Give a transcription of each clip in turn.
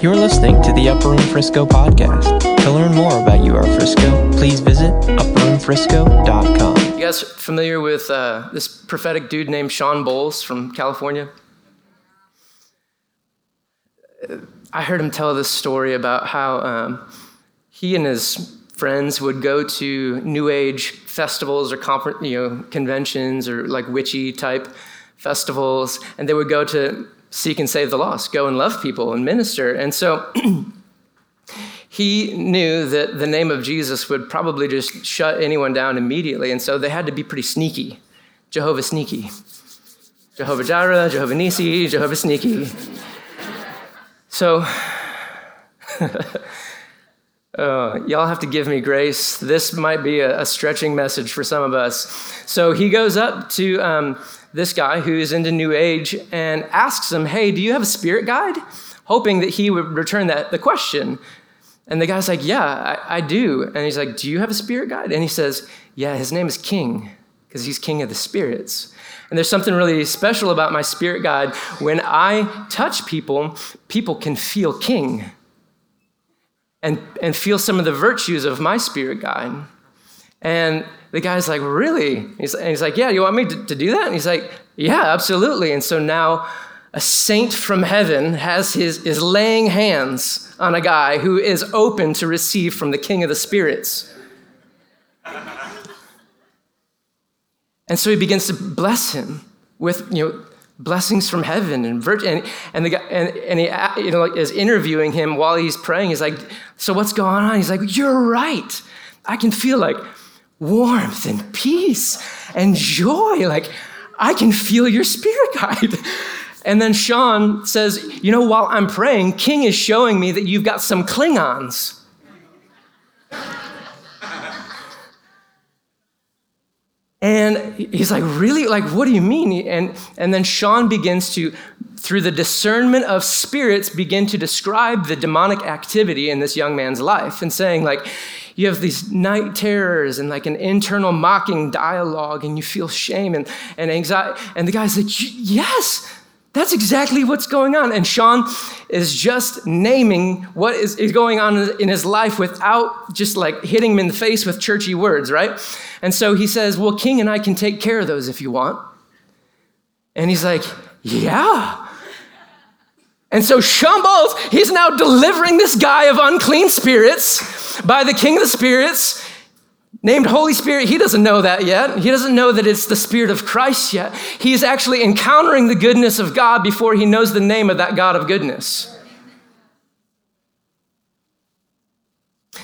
You're listening to the Upper Room Frisco podcast. To learn more about UR Frisco, please visit upperroomfrisco.com. You guys familiar with uh, this prophetic dude named Shawn Bolz from California? I heard him tell this story about how um, he and his friends would go to New Age festivals or you know, conventions or like witchy type festivals, and they would go to seek and save the lost, go and love people and minister. And so he knew that the name of Jesus would probably just shut anyone down immediately. And so they had to be pretty sneaky, Jehovah sneaky. Jehovah Jireh, Jehovah Nisi, Jehovah sneaky. So, uh, y'all have to give me grace. This might be a, a, stretching message for some of us. So he goes up to um, this guy who is into New Age and asks him, Hey, do you have a spirit guide? Hoping that he would return that the question. And the guy's like, Yeah, I, I do. And he's like, Do you have a spirit guide? And he says, Yeah, his name is King, because he's king of the spirits. And there's something really special about my spirit guide. When I touch people, people can feel king and, and feel some of the virtues of my spirit guide. And the guy's like, Really? He's, and he's like, Yeah, you want me to, to do that? And he's like, Yeah, absolutely. And so now a saint from heaven has his, is laying hands on a guy who is open to receive from the king of the spirits. And so he begins to bless him with, you know, blessings from heaven and virtue. And, and, the guy, and, and he you know, like, is interviewing him while he's praying. He's like, So what's going on? He's like, You're right. I can feel like warmth and peace and joy. Like, I can feel your spirit guide. And then Sean says, You know, while I'm praying, King is showing me that you've got some Klingons. And he's like, Really? Like, what do you mean? And, and then Sean begins to, through the discernment of spirits, begin to describe the demonic activity in this young man's life and saying, like, you have these night terrors and like an internal mocking dialogue, and you feel shame and, and anxiety. And the guy's like, Yes, that's exactly what's going on. And Sean is just naming what is, is going on in his life without just like hitting him in the face with churchy words, right? And so he says, Well, King and I can take care of those if you want. And he's like, Yeah. And so Shawn Bolz, he's now delivering this guy of unclean spirits by the king of the spirits named Holy Spirit, he doesn't know that yet. He doesn't know that it's the Spirit of Christ yet. He's actually encountering the goodness of God before he knows the name of that God of goodness.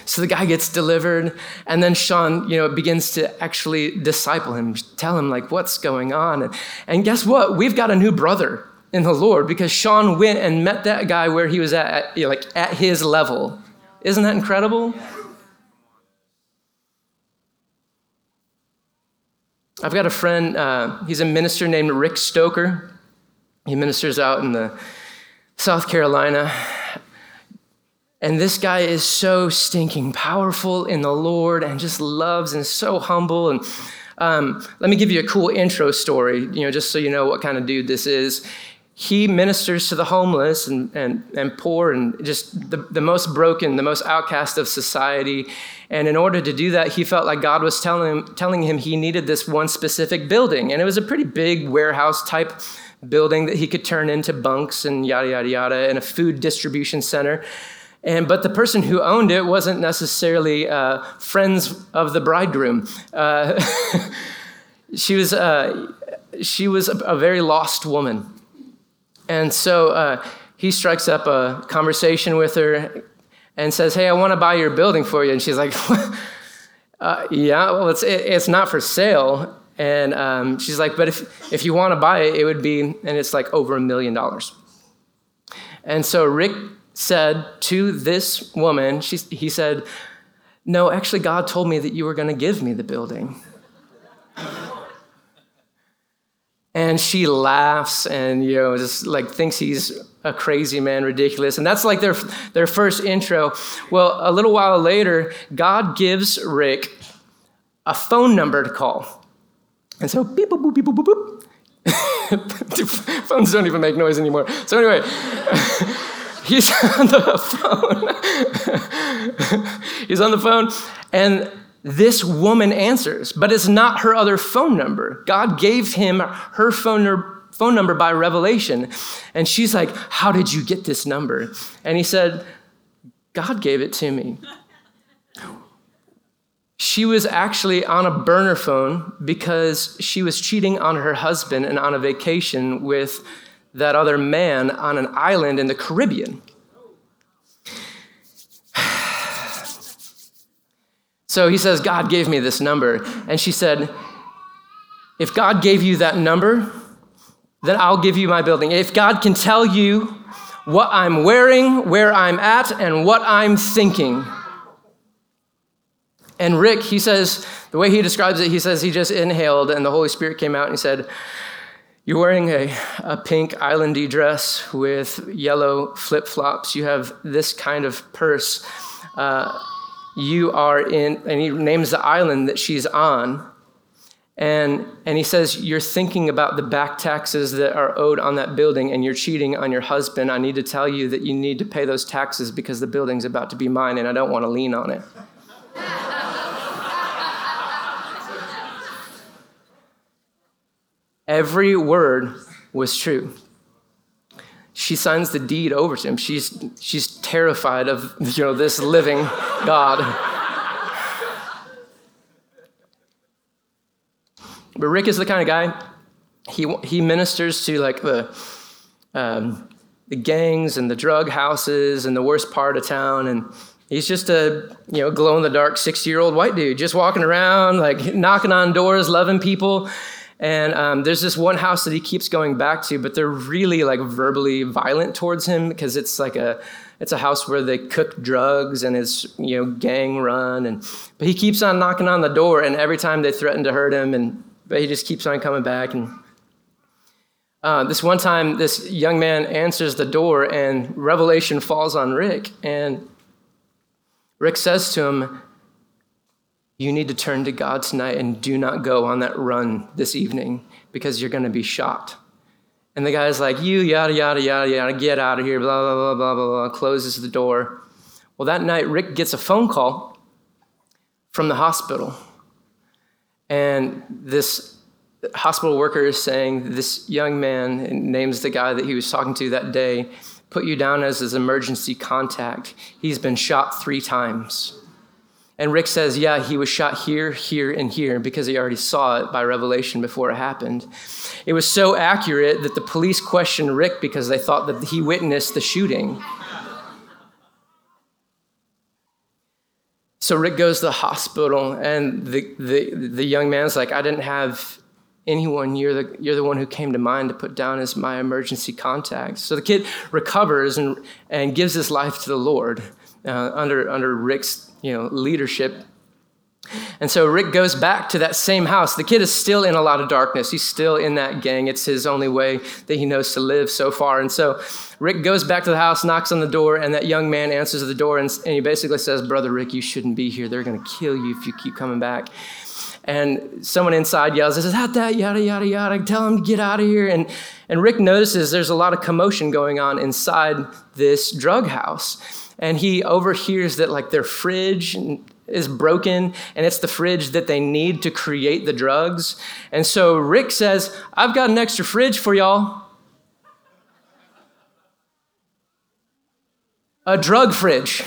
So the guy gets delivered, and then Sean, you know, begins to actually disciple him, tell him like what's going on. And guess what? We've got a new brother in the Lord because Sean went and met that guy where he was at, like at his level. Isn't that incredible? I've got a friend, uh, he's a minister named Rick Stoker. He ministers out in the South Carolina. And this guy is so stinking powerful in the Lord and just loves and so humble. And um, let me give you a cool intro story, you know, just so you know what kind of dude this is he ministers to the homeless and, and, and poor and just the, the most broken, the most outcast of society. And in order to do that, he felt like God was telling him, telling him he needed this one specific building. And it was a pretty big warehouse type building that he could turn into bunks and yada, yada, yada, and a food distribution center. And, but the person who owned it wasn't necessarily uh, friends of the bridegroom. Uh, she was, uh, she was a, a very lost woman and so uh, he strikes up a conversation with her and says, Hey, I want to buy your building for you. And she's like, uh, Yeah, well, it's, it, it's not for sale. And um, she's like, But if, if you want to buy it, it would be, and it's like over a million dollars. And so Rick said to this woman, she, he said, No, actually, God told me that you were going to give me the building. And she laughs and you know just like thinks he's a crazy man ridiculous. And that's like their their first intro. Well a little while later god gives rick a phone number to call. And so beep boop boop beep boop boop boop. Phones don't even make noise anymore. So anyway, he's on the phone. he's on the phone, and this woman answers, but it's not her other phone number. God gave him her phone number phone number by revelation. And she's like, How did you get this number? And he said, God gave it to me. She was actually on a burner phone because she was cheating on her husband and on a vacation with that other man on an island in the Caribbean. So he says, God gave me this number. And she said, If God gave you that number, then I'll give you my building. If God can tell you what I'm wearing, where I'm at, and what I'm thinking. And Rick, he says, the way he describes it, he says he just inhaled and the Holy Spirit came out and he said, You're wearing a, a pink islandy dress with yellow flip flops. You have this kind of purse. Uh, you are in, and he names the island that she's on. And, and he says, You're thinking about the back taxes that are owed on that building and you're cheating on your husband. I need to tell you that you need to pay those taxes because the building's about to be mine and I don't want to lean on it. Every word was true. She signs the deed over to him. She's, she's terrified of you know, this living God. But Rick is the kind of guy, he, he ministers to like the, um, the gangs and the drug houses and the worst part of town. And he's just a, you know, glow in the dark 60 year old white dude, just walking around, like knocking on doors, loving people. And um, there's this one house that he keeps going back to, but they're really like verbally violent towards him because it's like a, it's a house where they cook drugs and it's you know gang run and but he keeps on knocking on the door and every time they threaten to hurt him and but he just keeps on coming back. And uh, this one time, this young man answers the door, and revelation falls on Rick. And Rick says to him, You need to turn to God tonight and do not go on that run this evening because you're going to be shot. And the guy's like, You, yada, yada, yada, yada, get out of here, blah, blah, blah, blah, blah, blah, closes the door. Well, that night, Rick gets a phone call from the hospital. And this hospital worker is saying, This young man, names the guy that he was talking to that day, put you down as his emergency contact. He's been shot three times. And Rick says, Yeah, he was shot here, here, and here because he already saw it by revelation before it happened. It was so accurate that the police questioned Rick because they thought that he witnessed the shooting. So Rick goes to the hospital, and the, the, the young man's like, I didn't have anyone. You're the, you're the one who came to mind to put down as my emergency contact. So the kid recovers and, and gives his life to the Lord uh, under, under Rick's you know, leadership. And so Rick goes back to that same house. The kid is still in a lot of darkness. He's still in that gang. It's his only way that he knows to live so far. And so Rick goes back to the house, knocks on the door, and that young man answers the door and, and he basically says, Brother Rick, you shouldn't be here. They're going to kill you if you keep coming back. And someone inside yells, "Is that that? Yada, yada, yada. Tell him to get out of here. And, and Rick notices there's a lot of commotion going on inside this drug house. And he overhears that, like, their fridge is broken and it's the fridge that they need to create the drugs. And so Rick says, I've got an extra fridge for y'all. A drug fridge.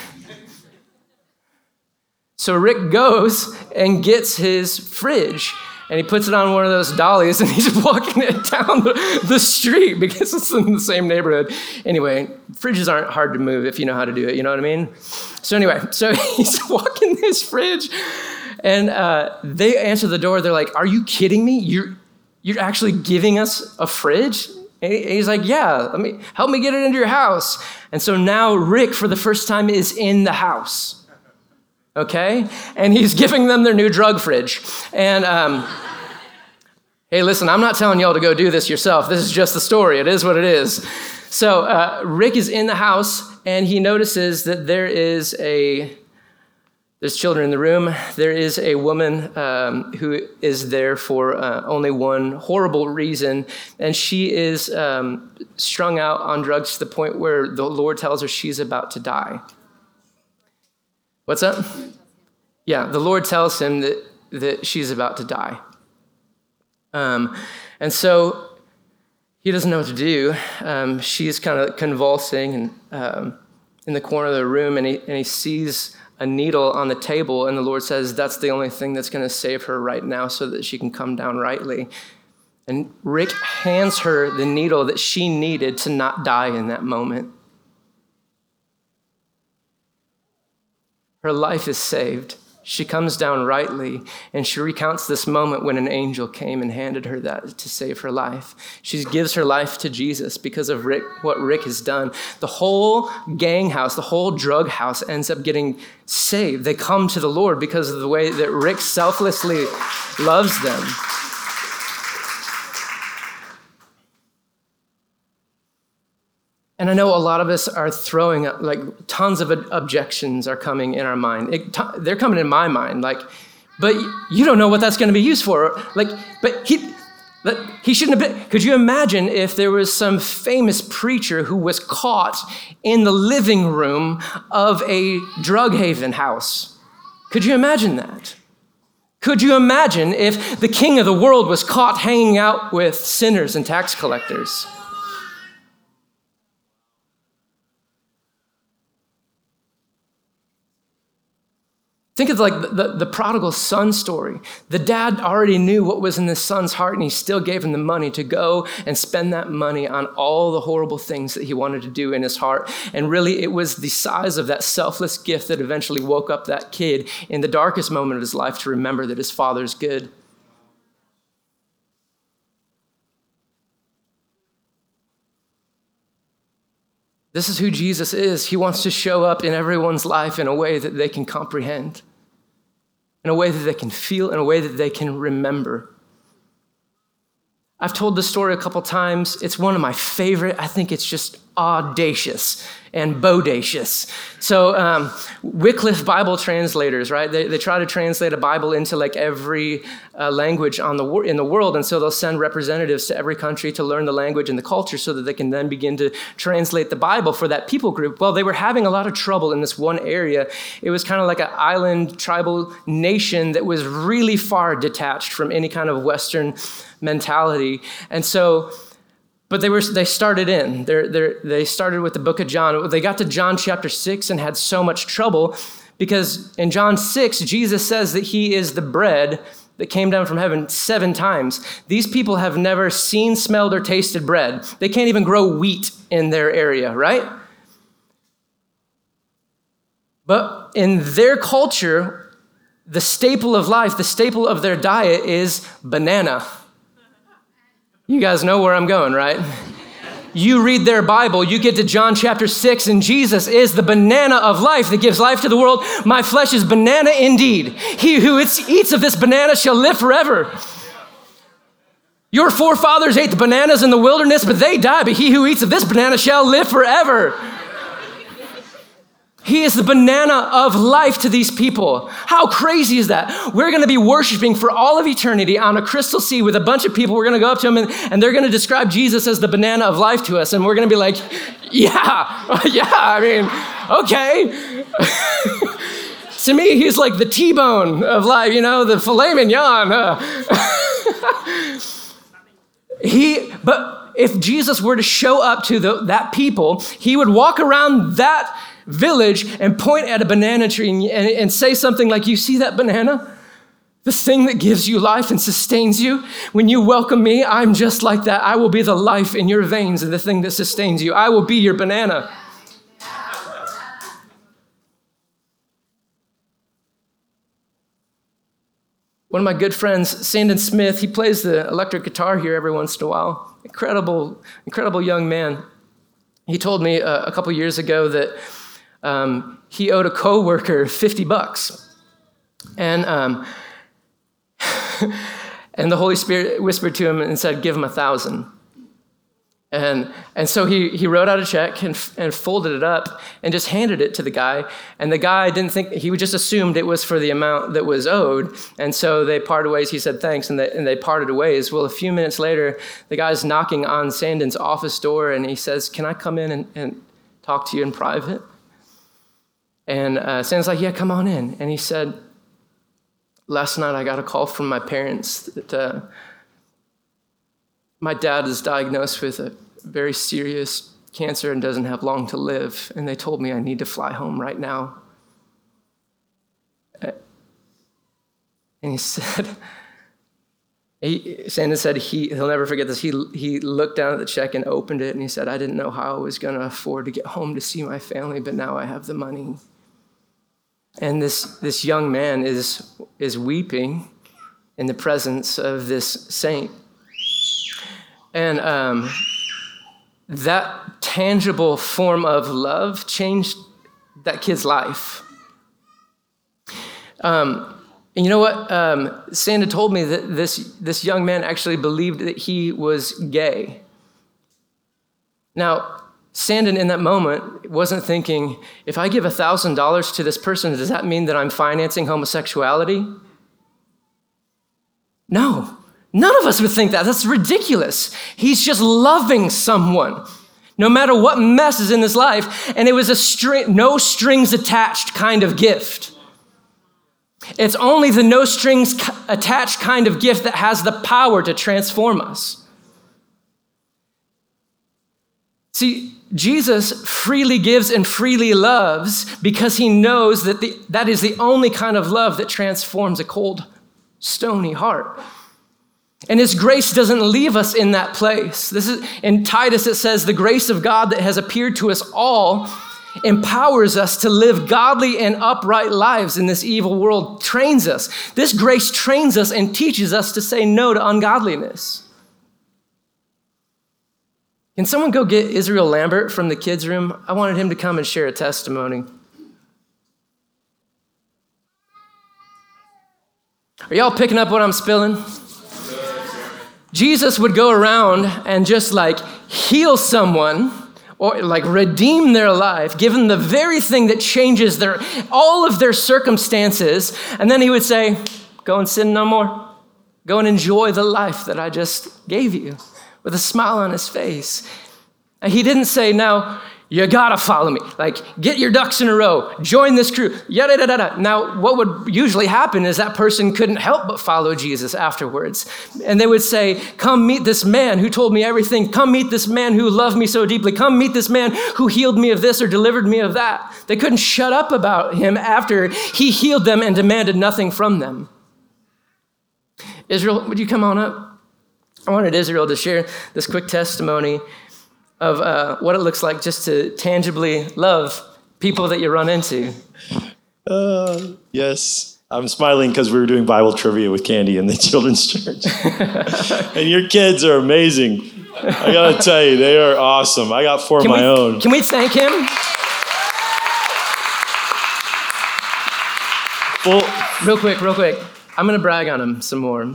So Rick goes and gets his fridge and he puts it on one of those dollies and he's walking it down the, street because it's in the same neighborhood. Anyway, fridges aren't hard to move if you know how to do it, you know what I mean? So, anyway, so he's walking this fridge and uh, they answer the door. They're like, Are you kidding me? You're, you're actually giving us a fridge? And he's like, Yeah, let me help me get it into your house. And so now Rick, for the first time, is in the house okay? And he's giving them their new drug fridge. And um, hey, listen, I'm not telling y'all to go do this yourself. This is just the story. It is what it is. So uh, Rick is in the house and he notices that there is a There's children in the room. There is a woman um, who is there for uh, only one horrible reason, and she is um, strung out on drugs to the point where the Lord tells her she's about to die. What's up? Yeah, the Lord tells him that, that she's about to die. Um, and so he doesn't know what to do. Um, she's kind of convulsing and um, in the corner of the room, and he, and he sees a needle on the table, and the Lord says, That's the only thing that's going to save her right now so that she can come down rightly. And Rick hands her the needle that she needed to not die in that moment. Her life is saved. She comes down rightly and she recounts this moment when an angel came and handed her that to save her life. She gives her life to Jesus because of Rick, what Rick has done. The whole gang house, the whole drug house ends up getting saved. They come to the Lord because of the way that Rick selflessly loves them. And I know a lot of us are throwing up, like tons of objections are coming in our mind. It, t- they're coming in my mind, like, but you don't know what that's going to be used for. Like, but he, he shouldn't have been. Could you imagine if there was some famous preacher who was caught in the living room of a drug haven house? Could you imagine that? Could you imagine if the king of the world was caught hanging out with sinners and tax collectors? Think of like the, the, the, prodigal son story. The dad already knew what was in the son's heart, and he still gave him the money to go and spend that money on all the horrible things that he wanted to do in his heart. And really, it was the size of that selfless gift that eventually woke up that kid in the darkest moment of his life to remember that his father's good. This is who Jesus is. He wants to show up in everyone's life in a way that they can comprehend in a way that they can feel, in a way that they can remember. I've told this story a couple times. It's one of my favorite. I think it's just audacious and bodacious. So, um, Wycliffe Bible translators, right? They, they try to translate a Bible into like every uh, language on the wor- in the world, and so they'll send representatives to every country to learn the language and the culture, so that they can then begin to translate the Bible for that people group. Well, they were having a lot of trouble in this one area. It was kind of like an island tribal nation that was really far detached from any kind of Western mentality, and so but they, were, they started in. They're, they're, they started with the book of John. They got to John chapter 6 and had so much trouble because in John 6, Jesus says that he is the bread that came down from heaven seven times. These people have never seen, smelled, or tasted bread. They can't even grow wheat in their area, right? But in their culture, the staple of life, the staple of their diet is banana. You guys know where I'm going, right? You read their Bible, you get to John chapter 6, and Jesus is the banana of life that gives life to the world. My flesh is banana indeed. He who eats of this banana shall live forever. Your forefathers ate the bananas in the wilderness, but they died. But he who eats of this banana shall live forever. He is the banana of life to these people. How crazy is that? We're going to be worshiping for all of eternity on a crystal sea with a bunch of people. We're going to go up to them and, and they're going to describe Jesus as the banana of life to us. And we're going to be like, yeah, yeah, I mean, okay. to me, he's like the T bone of life, you know, the filet mignon. Uh. he, but if Jesus were to show up to the, that people, he would walk around that village and point at a banana tree and, and, and say something like, You see that banana? This thing that gives you life and sustains you. When you welcome me, I'm just like that. I will be the life in your veins and the thing that sustains you. I will be your banana. One of my good friends, Sandon Smith, he plays the electric guitar here every once in a while. Incredible, incredible young man. He told me uh, a couple years ago that um, he owed a coworker 50 bucks. And, um, and the Holy Spirit whispered to him and said, Give him a thousand. And, and so he, he wrote out a check and, and folded it up and just handed it to the guy. And the guy didn't think, he just assumed it was for the amount that was owed. And so they parted ways. He said thanks, and they, and they parted ways. Well, a few minutes later, the guy's knocking on Sandin's office door and he says, Can I come in and, and talk to you in private? And uh, Sandin's like, Yeah, come on in. And he said, Last night I got a call from my parents that. Uh, my dad is diagnosed with a very serious cancer and doesn't have long to live, and they told me I need to fly home right now. And he said, he, Sandin said he, he'll never forget this. He, he looked down at the check and opened it, and he said, I didn't know how I was going to afford to get home to see my family, but now I have the money. And this, this young man is, is weeping in the presence of this saint and um, that tangible form of love changed that kid's life. Um, and you know what? Um, Sandin told me that this, this young man actually believed that he was gay. Now, Sandin in that moment wasn't thinking, if I give $1,000 to this person, does that mean that I'm financing homosexuality? No. None of us would think that. That's ridiculous. He's just loving someone, no matter what mess is in his life. And it was a string, no strings attached kind of gift. It's only the no strings attached kind of gift that has the power to transform us. See, Jesus freely gives and freely loves because he knows that the, that is the only kind of love that transforms a cold, stony heart. And his grace doesn't leave us in that place. This is in Titus it says the grace of God that has appeared to us all empowers us to live godly and upright lives in this evil world trains us. This grace trains us and teaches us to say no to ungodliness. Can someone go get Israel Lambert from the kids' room? I wanted him to come and share a testimony. Are y'all picking up what I'm spilling? Jesus would go around and just like heal someone or like redeem their life, give them the very thing that changes their all of their circumstances, and then he would say, "Go and sin no more. Go and enjoy the life that I just gave you," with a smile on his face. He didn't say, "Now you gotta follow me. Like, get your ducks in a row, join this crew, yada, yada, yada. Now, what would usually happen is that person couldn't help but follow Jesus afterwards. And they would say, Come meet this man who told me everything. Come meet this man who loved me so deeply. Come meet this man who healed me of this or delivered me of that. They couldn't shut up about him after he healed them and demanded nothing from them. Israel, would you come on up? I wanted Israel to share this quick testimony of uh, what it looks like just to tangibly love people that you run into. Uh, yes. I'm smiling because we were doing Bible trivia with Candy in the children's church. and your kids are amazing. I got to tell you, they are awesome. I got four can of my we, own. Can we thank him? Well, real quick, real quick. I'm going to brag on him some more.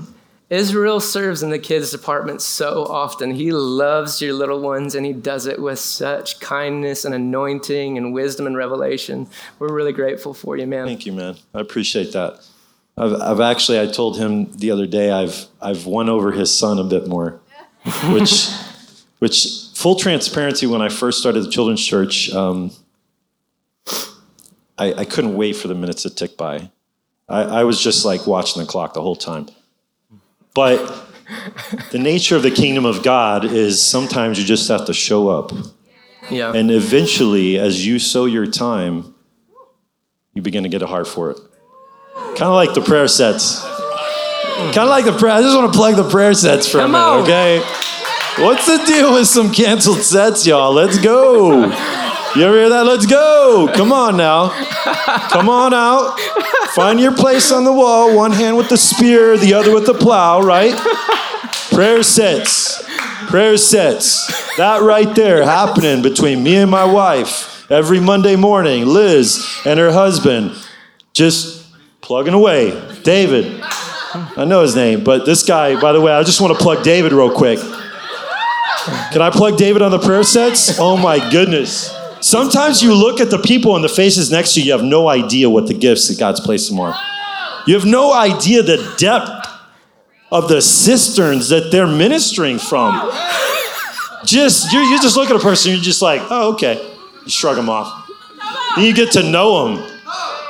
Israel serves in the kids' department so often. He loves your little ones and he does it with such kindness and anointing and wisdom and revelation. We're really grateful for you, man. Thank you, man. I appreciate that. I've, I've actually, I told him the other day, I've, I've won over his son a bit more, which, which full transparency, when I first started the children's church, um, I, I couldn't wait for the minutes to tick by. I, I was just like watching the clock the whole time. But the nature of the kingdom of God is sometimes you just have to show up. Yeah. And eventually, as you sow your time, you begin to get a heart for it. Kind of like the prayer sets. Kind of like the prayer. I just want to plug the prayer sets for Come a minute, okay? What's the deal with some canceled sets, y'all? Let's go. You ever hear that? Let's go. Come on now. Come on out. Find your place on the wall. One hand with the spear, the other with the plow, right? Prayer sets. Prayer sets. That right there happening between me and my wife every Monday morning. Liz and her husband just plugging away. David. I know his name, but this guy, by the way, I just want to plug David real quick. Can I plug David on the prayer sets? Oh my goodness. Sometimes you look at the people and the faces next to you, you have no idea what the gifts that God's placed them on. You have no idea the depth of the cisterns that they're ministering from. Just you, you just look at a person, you're just like, oh, okay. You shrug them off. Then you get to know them.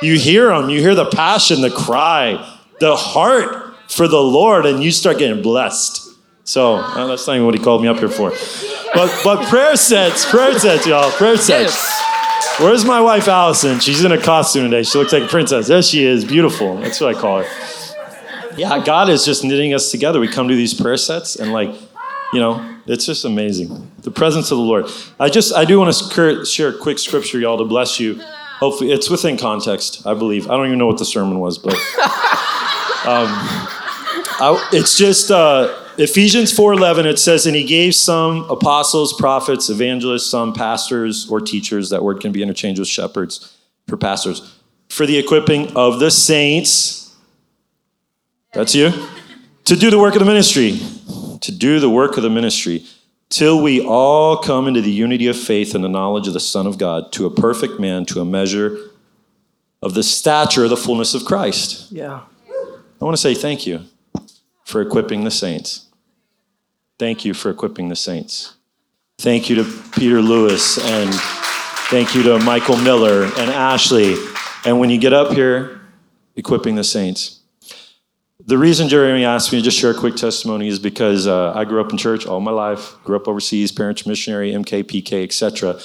You hear them, you hear the passion, the cry, the heart for the Lord, and you start getting blessed. So uh, that's not even what he called me up here for. But but prayer sets, prayer sets, y'all, prayer sets. Yes. Where's my wife Allison? She's in a costume today. She looks like a princess. There she is, beautiful. That's what I call her. Yeah, God is just knitting us together. We come to these prayer sets and like, you know, it's just amazing. The presence of the Lord. I just I do want to share a quick scripture, y'all, to bless you. Hopefully, it's within context. I believe. I don't even know what the sermon was, but um, I, it's just. Uh, Ephesians 4:11 it says and he gave some apostles, prophets, evangelists, some pastors or teachers that word can be interchanged with shepherds for pastors for the equipping of the saints that's you to do the work of the ministry to do the work of the ministry till we all come into the unity of faith and the knowledge of the son of God to a perfect man to a measure of the stature of the fullness of Christ Yeah. I want to say thank you for equipping the saints. Thank you for equipping the saints. Thank you to Peter Lewis and thank you to Michael Miller and Ashley. And when you get up here, equipping the saints. The reason Jeremy asked me to just share a quick testimony is because uh, I grew up in church all my life, grew up overseas, parents missionary, MK, PK, etc.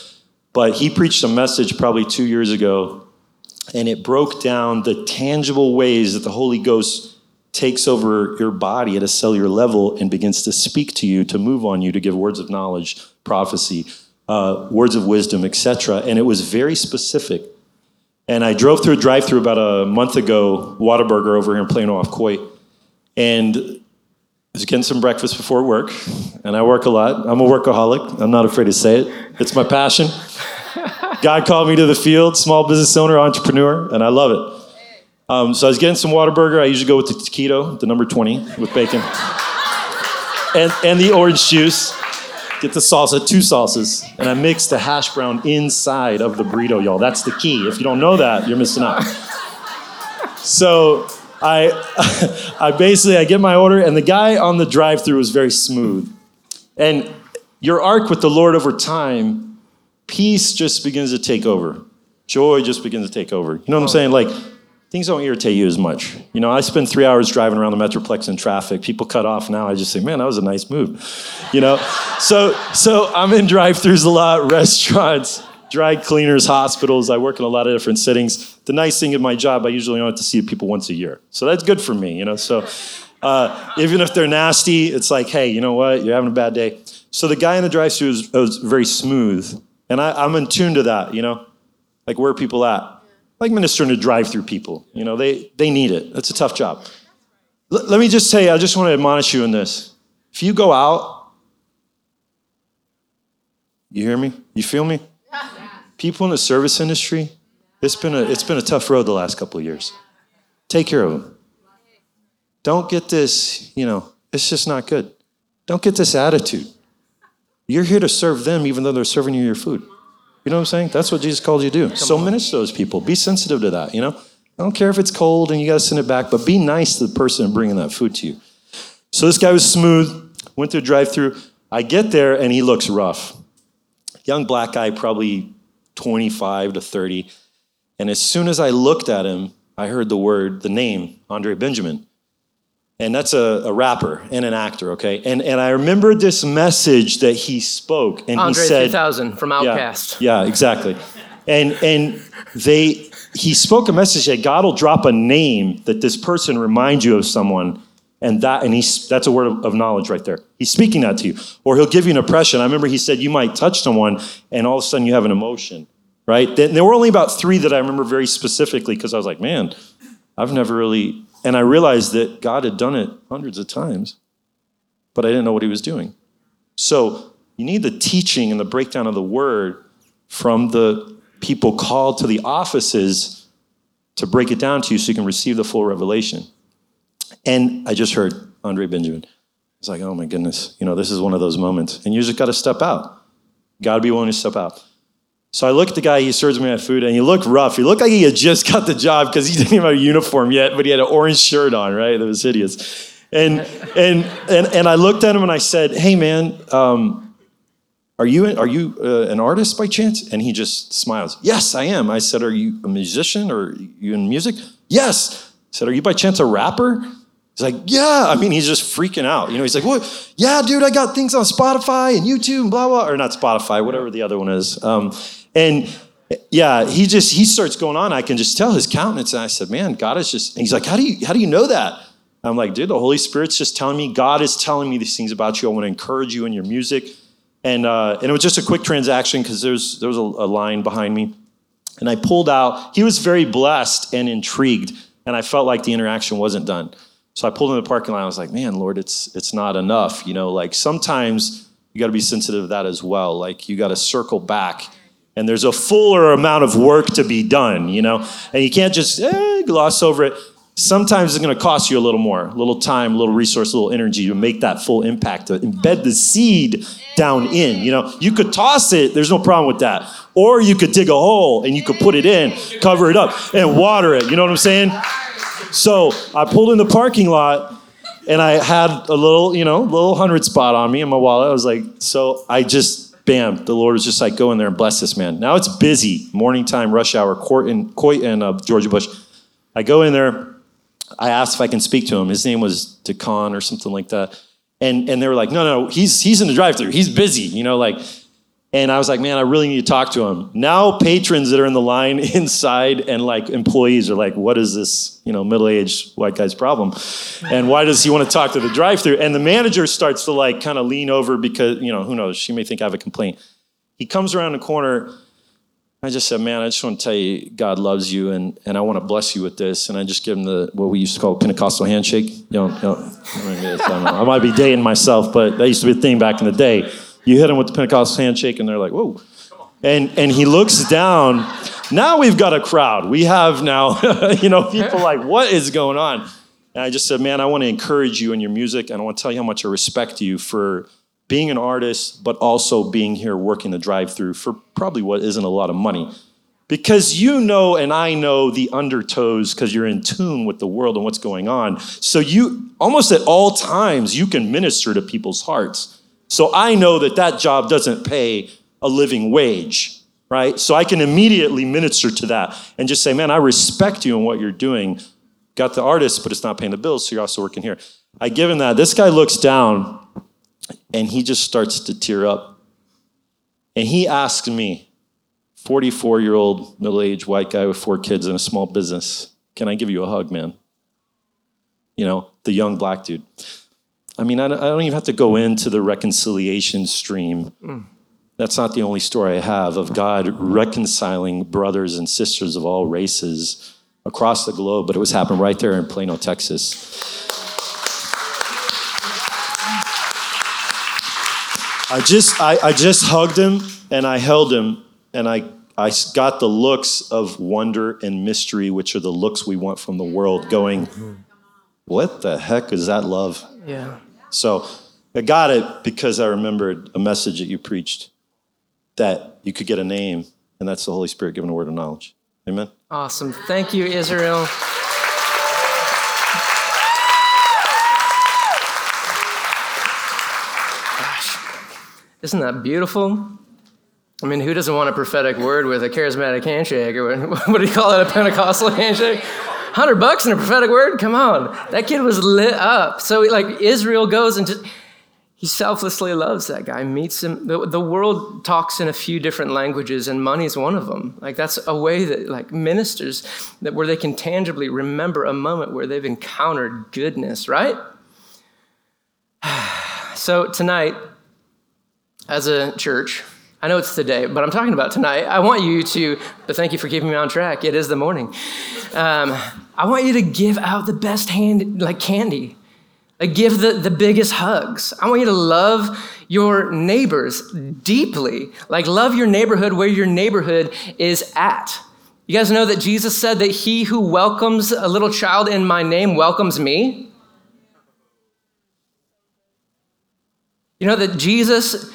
But he preached a message probably two years ago, and it broke down the tangible ways that the Holy Ghost takes over your body at a cellular level and begins to speak to you, to move on you, to give words of knowledge, prophecy, uh, words of wisdom, etc. And it was very specific. And I drove through a drive-through about a month ago, Whataburger over here in Plano off Coit, and I was getting some breakfast before work. And I work a lot. I'm a workaholic. I'm not afraid to say it. It's my passion. God called me to the field, small business owner, entrepreneur, and I love it. Um, so I was getting some Whataburger. I usually go with the taquito, the number 20 with bacon, and, and the orange juice. Get the salsa, two sauces, and I mix the hash brown inside of the burrito, y'all. That's the key. If you don't know that, you're missing out. So I, I basically I get my order, and the guy on the drive-through is very smooth. And your arc with the Lord over time, peace just begins to take over. Joy just begins to take over. You know what I'm saying? Like things don't irritate you as much. You know, I spend three hours driving around the Metroplex in traffic. People cut off now. I just say, man, that was a nice move. You know, so so I'm in drive-throughs a lot, restaurants, dry cleaners, hospitals. I work in a lot of different settings. The nice thing in my job, I usually only have to see people once a year, so that's good for me. You know, so uh, even if they're nasty, it's like, hey, you know what? You're having a bad day. So the guy in the drive-through was, was very smooth, and I, I'm in tune to that. You know, like where are people at? Like ministering to drive-through people. You know, they they need it. That's a tough job. L- let me just say, I just want to admonish you in this. If you go out, you hear me? You feel me? People in the service industry, it's been a it's been a tough road the last couple of years. Take care of them. Don't get this, you know, it's just not good. Don't get this attitude. You're here to serve them even though they're serving you your food. You know what I'm saying? That's what Jesus called you to do. so minister to those people. Be sensitive to that, you know? I don't care if it's cold and you got to send it back, but be nice to the person bringing that food to you. So this guy was smooth, went through drive through. I get there and he looks rough. Young black guy, probably 25 to 30. And as soon as I looked at him, I heard the word, the name, Andre Benjamin and that's a, a, rapper and an actor, okay? And and I remember this message that he spoke, and Andre he said, 3000 from OutKast. Yeah, yeah, exactly. And and they he spoke a message that God will drop a name that this person reminds you of someone, and that and he's that's a word of, of knowledge right there. He's speaking that to you, or he'll give you an impression. I remember he said you might touch someone, and all of a sudden you have an emotion, right? There were only about three that I remember very specifically because I was like, man, I've never really and I realized that God had done it hundreds of times, but I didn't know what he was doing. So you need the teaching and the breakdown of the word from the people called to the offices to break it down to you so you can receive the full revelation. And I just heard Andre Benjamin. It's like, oh my goodness, you know, this is one of those moments. And you just got to step out. Got to be willing to step out. So I look at the guy, he serves me my food, and he looked rough. He looked like he had just got the job because he didn't even have a uniform yet, but he had an orange shirt on, right? That was hideous. And, and, and, and I looked at him and I said, hey man, um, are you, are you uh, an artist by chance? And he just smiles. Yes, I am. I said, Are you a musician or you in music? Yes. I said, Are you by chance a rapper? He's like, Yeah. I mean, he's just freaking out. You know, he's like, What? Yeah, dude, I got things on Spotify and YouTube and blah, blah, or not Spotify, whatever the other one is. Um, and yeah, he just, he starts going on. I can just tell his countenance. And I said, Man, God is just, he's like, How do you, how do you know that? I'm like, dude, the Holy Spirit's just telling me, God is telling me these things about you. I want to encourage you in your music. And, uh, and it was just a quick transaction because there's there was a, a line behind me. And I pulled out, he was very blessed and intrigued. And I felt like the interaction wasn't done. So I pulled in the parking lot. I was like, man, Lord, it's, it's not enough. You know, like sometimes you got to be sensitive to that as well. Like you got to circle back and there's a fuller amount of work to be done, you know? And you can't just eh, gloss over it sometimes it's to cost you a little more, a little time, a little resource, a little energy to make that full impact, to embed the seed down in. You know, you could toss it, there's no problem with that. Or you could dig a hole and you could put it in, cover it up, and water it. You know what I'm saying? So I pulled in the parking lot and I had a little, you know, little hundred spot on me in my wallet. I was like, so I just, bam, the Lord was just like, go in there and bless this man. Now it's busy, morning time, rush hour, Court and, Coit and uh, George Bush. I go in there, I asked if I can speak to him. His name was Decon or something like that. And, and they were like, no, no, he's, he's in the drive through. He's busy, you know, like, and I was like, man, I really need to talk to him. Now patrons that are in the line inside and like employees are like, what is this, you know, middle-aged white guy's problem? And why does he want to talk to the drive-through? And the manager starts to like kind of lean over because, you know, who knows, she may think I have a complaint. He comes around the corner I just said, man, I just want to tell you, God loves you, and, and I want to bless you with this. And I just give him the what we used to call Pentecostal handshake. You know, you know I, might be dating myself, but that used to be a thing back in the day. You hit him with the Pentecostal handshake, and they're like, whoa. And and he looks down. Now we've got a crowd. We have now, you know, people like, what is going on? And I just said, man, I want to encourage you in your music, and I want to tell you how much I respect you for being an artist, but also being here working the drive through for probably what isn't a lot of money. Because you know, and I know the undertows because you're in tune with the world and what's going on. So you almost at all times you can minister to people's hearts. So I know that that job doesn't pay a living wage, right? So I can immediately minister to that and just say, man, I respect you and what you're doing. Got the artist, but it's not paying the bills, so you're also working here. I give him that. This guy looks down and he just starts to tear up. And he asks me, 44 year old middle aged white guy with four kids and a small business, can I give you a hug, man? You know, the young black dude. I mean, I don't even have to go into the reconciliation stream. Mm. That's not the only story I have of God reconciling brothers and sisters of all races across the globe, but it was happening right there in Plano, Texas. I just, I, I just hugged him and I held him and I, I got the looks of wonder and mystery, which are the looks we want from the world, going, what the heck is that love? Yeah. So I got it because I remembered a message that you preached that you could get a name, and that's the Holy Spirit giving a word of knowledge. Amen. Awesome. Thank you, Israel. Isn't that beautiful? I mean, who doesn't want a prophetic word with a charismatic handshake? Or what do you call it, a Pentecostal handshake? 100 bucks and a prophetic word? Come on. That kid was lit up. So, like, Israel goes and just, he selflessly loves that guy, meets him. The, the world talks in a few different languages, and money's one of them. Like, that's a way that, like, ministers, that where they can tangibly remember a moment where they've encountered goodness, right? so, tonight, as a church, I know it's today, but I'm talking about tonight. I want you to, but thank you for keeping me on track. It is the morning. Um, I want you to give out the best hand, like candy. Like give the, the biggest hugs. I want you to love your neighbors deeply. Like love your neighborhood where your neighborhood is at. You guys know that Jesus said that he who welcomes a little child in my name welcomes me? You know that Jesus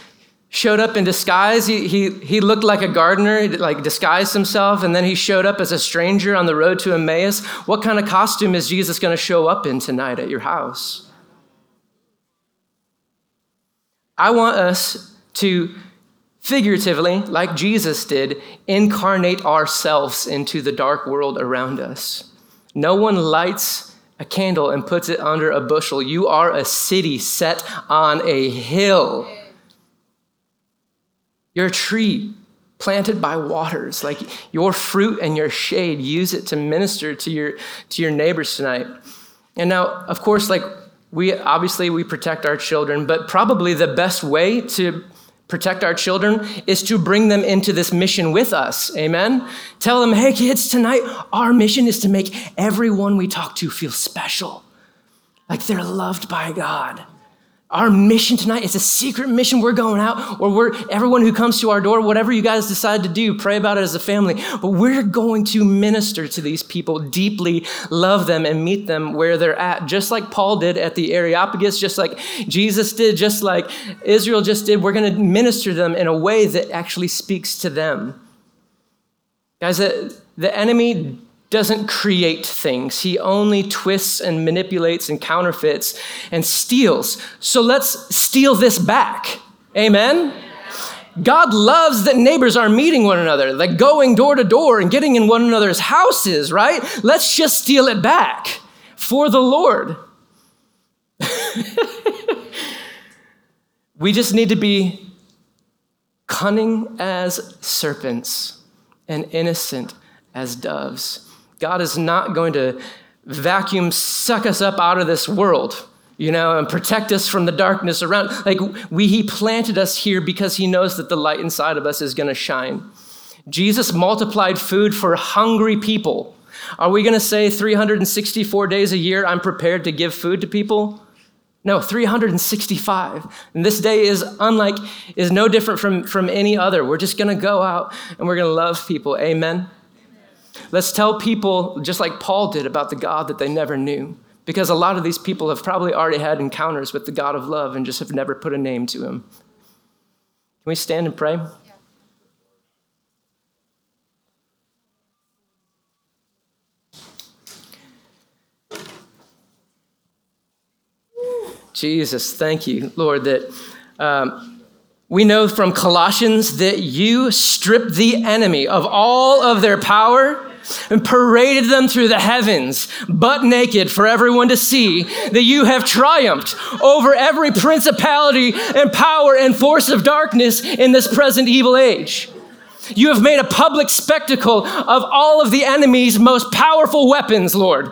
showed up in disguise. He, he, he looked like a gardener, like disguised himself, and then he showed up as a stranger on the road to Emmaus. What kind of costume is Jesus going to show up in tonight at your house? I want us to figuratively, like Jesus did, incarnate ourselves into the dark world around us. No one lights a candle and puts it under a bushel. You are a city set on a hill. You're a tree planted by waters. Like your fruit and your shade, use it to minister to your to your neighbors tonight. And now, of course, like we obviously we protect our children, but probably the best way to protect our children is to bring them into this mission with us. Amen. Tell them, hey kids, tonight our mission is to make everyone we talk to feel special, like they're loved by God. Our mission tonight is a secret mission. We're going out, or we're everyone who comes to our door, whatever you guys decide to do, pray about it as a family. But we're going to minister to these people deeply, love them, and meet them where they're at, just like Paul did at the Areopagus, just like Jesus did, just like Israel just did. We're going to minister them in a way that actually speaks to them. Guys, the, the enemy doesn't create things. He only twists and manipulates and counterfeits and steals. So let's steal this back. Amen? God loves that neighbors are meeting one another, like going door to door and getting in one another's houses, right? Let's just steal it back for the Lord. we just need to be cunning as serpents and innocent as doves. God is not going to vacuum suck us up out of this world you know, and protect us from the darkness around. Like we, he planted us here because he knows that the light inside of us is going to shine. Jesus multiplied food for hungry people. Are we going to say 364 days a year I'm prepared to give food to people? No, 365. And this day is unlike, is no different from, from any other. We're just going to go out and we're going to love people. Amen. Let's tell people, just like Paul did, about the God that they never knew. Because a lot of these people have probably already had encounters with the God of love and just have never put a name to him. Can we stand and pray? Jesus, thank you, Lord, that um, we know from Colossians that you strip the enemy of all of their power and paraded them through the heavens, butt naked for everyone to see, that you have triumphed over every principality and power and force of darkness in this present evil age. You have made a public spectacle of all of the enemy's most powerful weapons, Lord.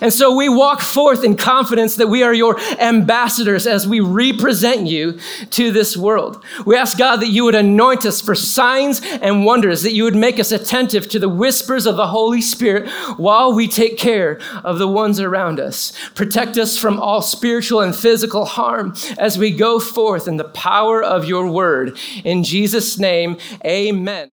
And so we walk forth in confidence that we are your ambassadors as we represent you to this world. We ask God that you would anoint us for signs and wonders, that you would make us attentive to the whispers of the Holy Spirit while we take care of the ones around us. Protect us from all spiritual and physical harm as we go forth in the power of your word. In Jesus' name, amen.